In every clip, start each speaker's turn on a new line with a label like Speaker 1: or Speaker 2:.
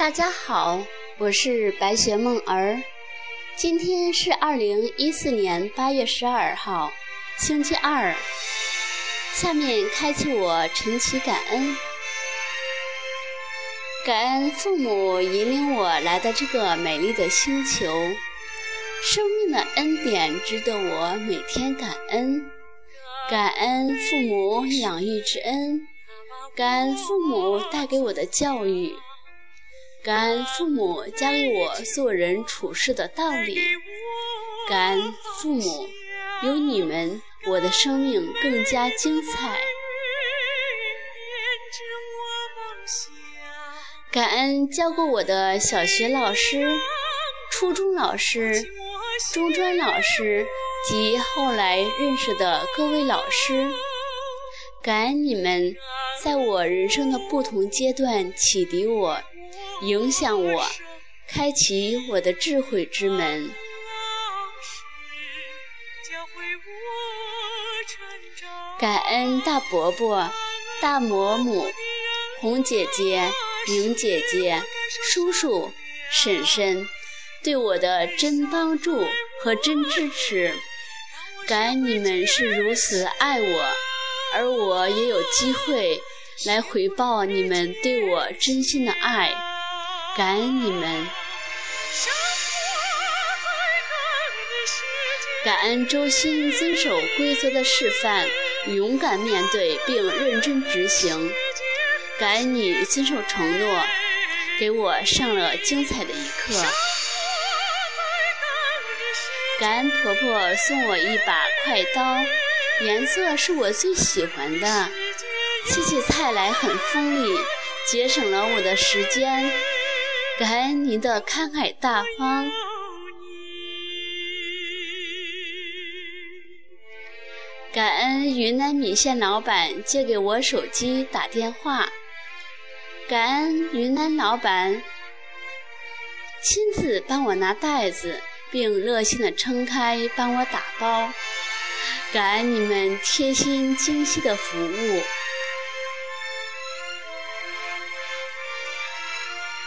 Speaker 1: 大家好，我是白雪梦儿。今天是二零一四年八月十二号，星期二。下面开启我晨起感恩，感恩父母引领我来到这个美丽的星球，生命的恩典值得我每天感恩。感恩父母养育之恩，感恩父母带给我的教育。感恩父母教给我做人处事的道理，感恩父母，有你们，我的生命更加精彩。感恩教过我的小学老师、初中老师、中专老师及后来认识的各位老师，感恩你们在我人生的不同阶段启迪我。影响我，开启我的智慧之门。感恩大伯伯、大伯母、红姐姐、明姐姐、叔叔、婶婶对我的真帮助和真支持。感恩你们是如此爱我，而我也有机会来回报你们对我真心的爱。感恩你们，感恩周鑫遵守规则的示范，勇敢面对并认真执行。感恩你遵守承诺，给我上了精彩的一课。感恩婆婆送我一把快刀，颜色是我最喜欢的。切起菜来很锋利，节省了我的时间。感恩您的慷慨大方，感恩云南米线老板借给我手机打电话，感恩云南老板亲自帮我拿袋子，并热心的撑开帮我打包，感恩你们贴心精细的服务。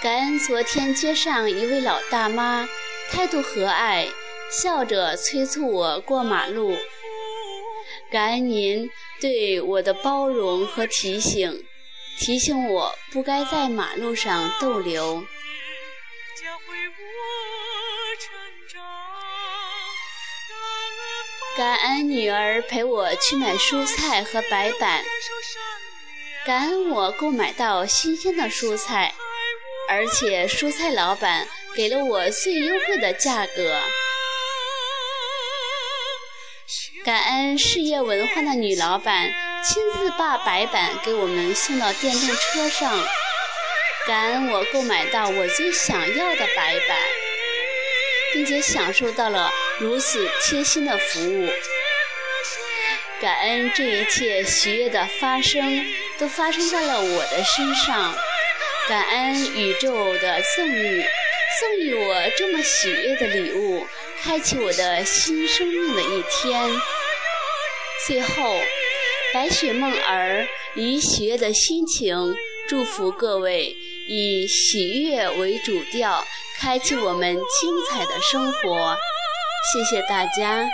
Speaker 1: 感恩昨天街上一位老大妈，态度和蔼，笑着催促我过马路。感恩您对我的包容和提醒，提醒我不该在马路上逗留。感恩女儿陪我去买蔬菜和白板，感恩我购买到新鲜的蔬菜。而且蔬菜老板给了我最优惠的价格。感恩事业文化的女老板亲自把白板给我们送到电动车上。感恩我购买到我最想要的白板，并且享受到了如此贴心的服务。感恩这一切喜悦的发生都发生在了我的身上。感恩宇宙的赠予，赠予我这么喜悦的礼物，开启我的新生命的一天。最后，白雪梦儿以喜悦的心情祝福各位，以喜悦为主调，开启我们精彩的生活。谢谢大家。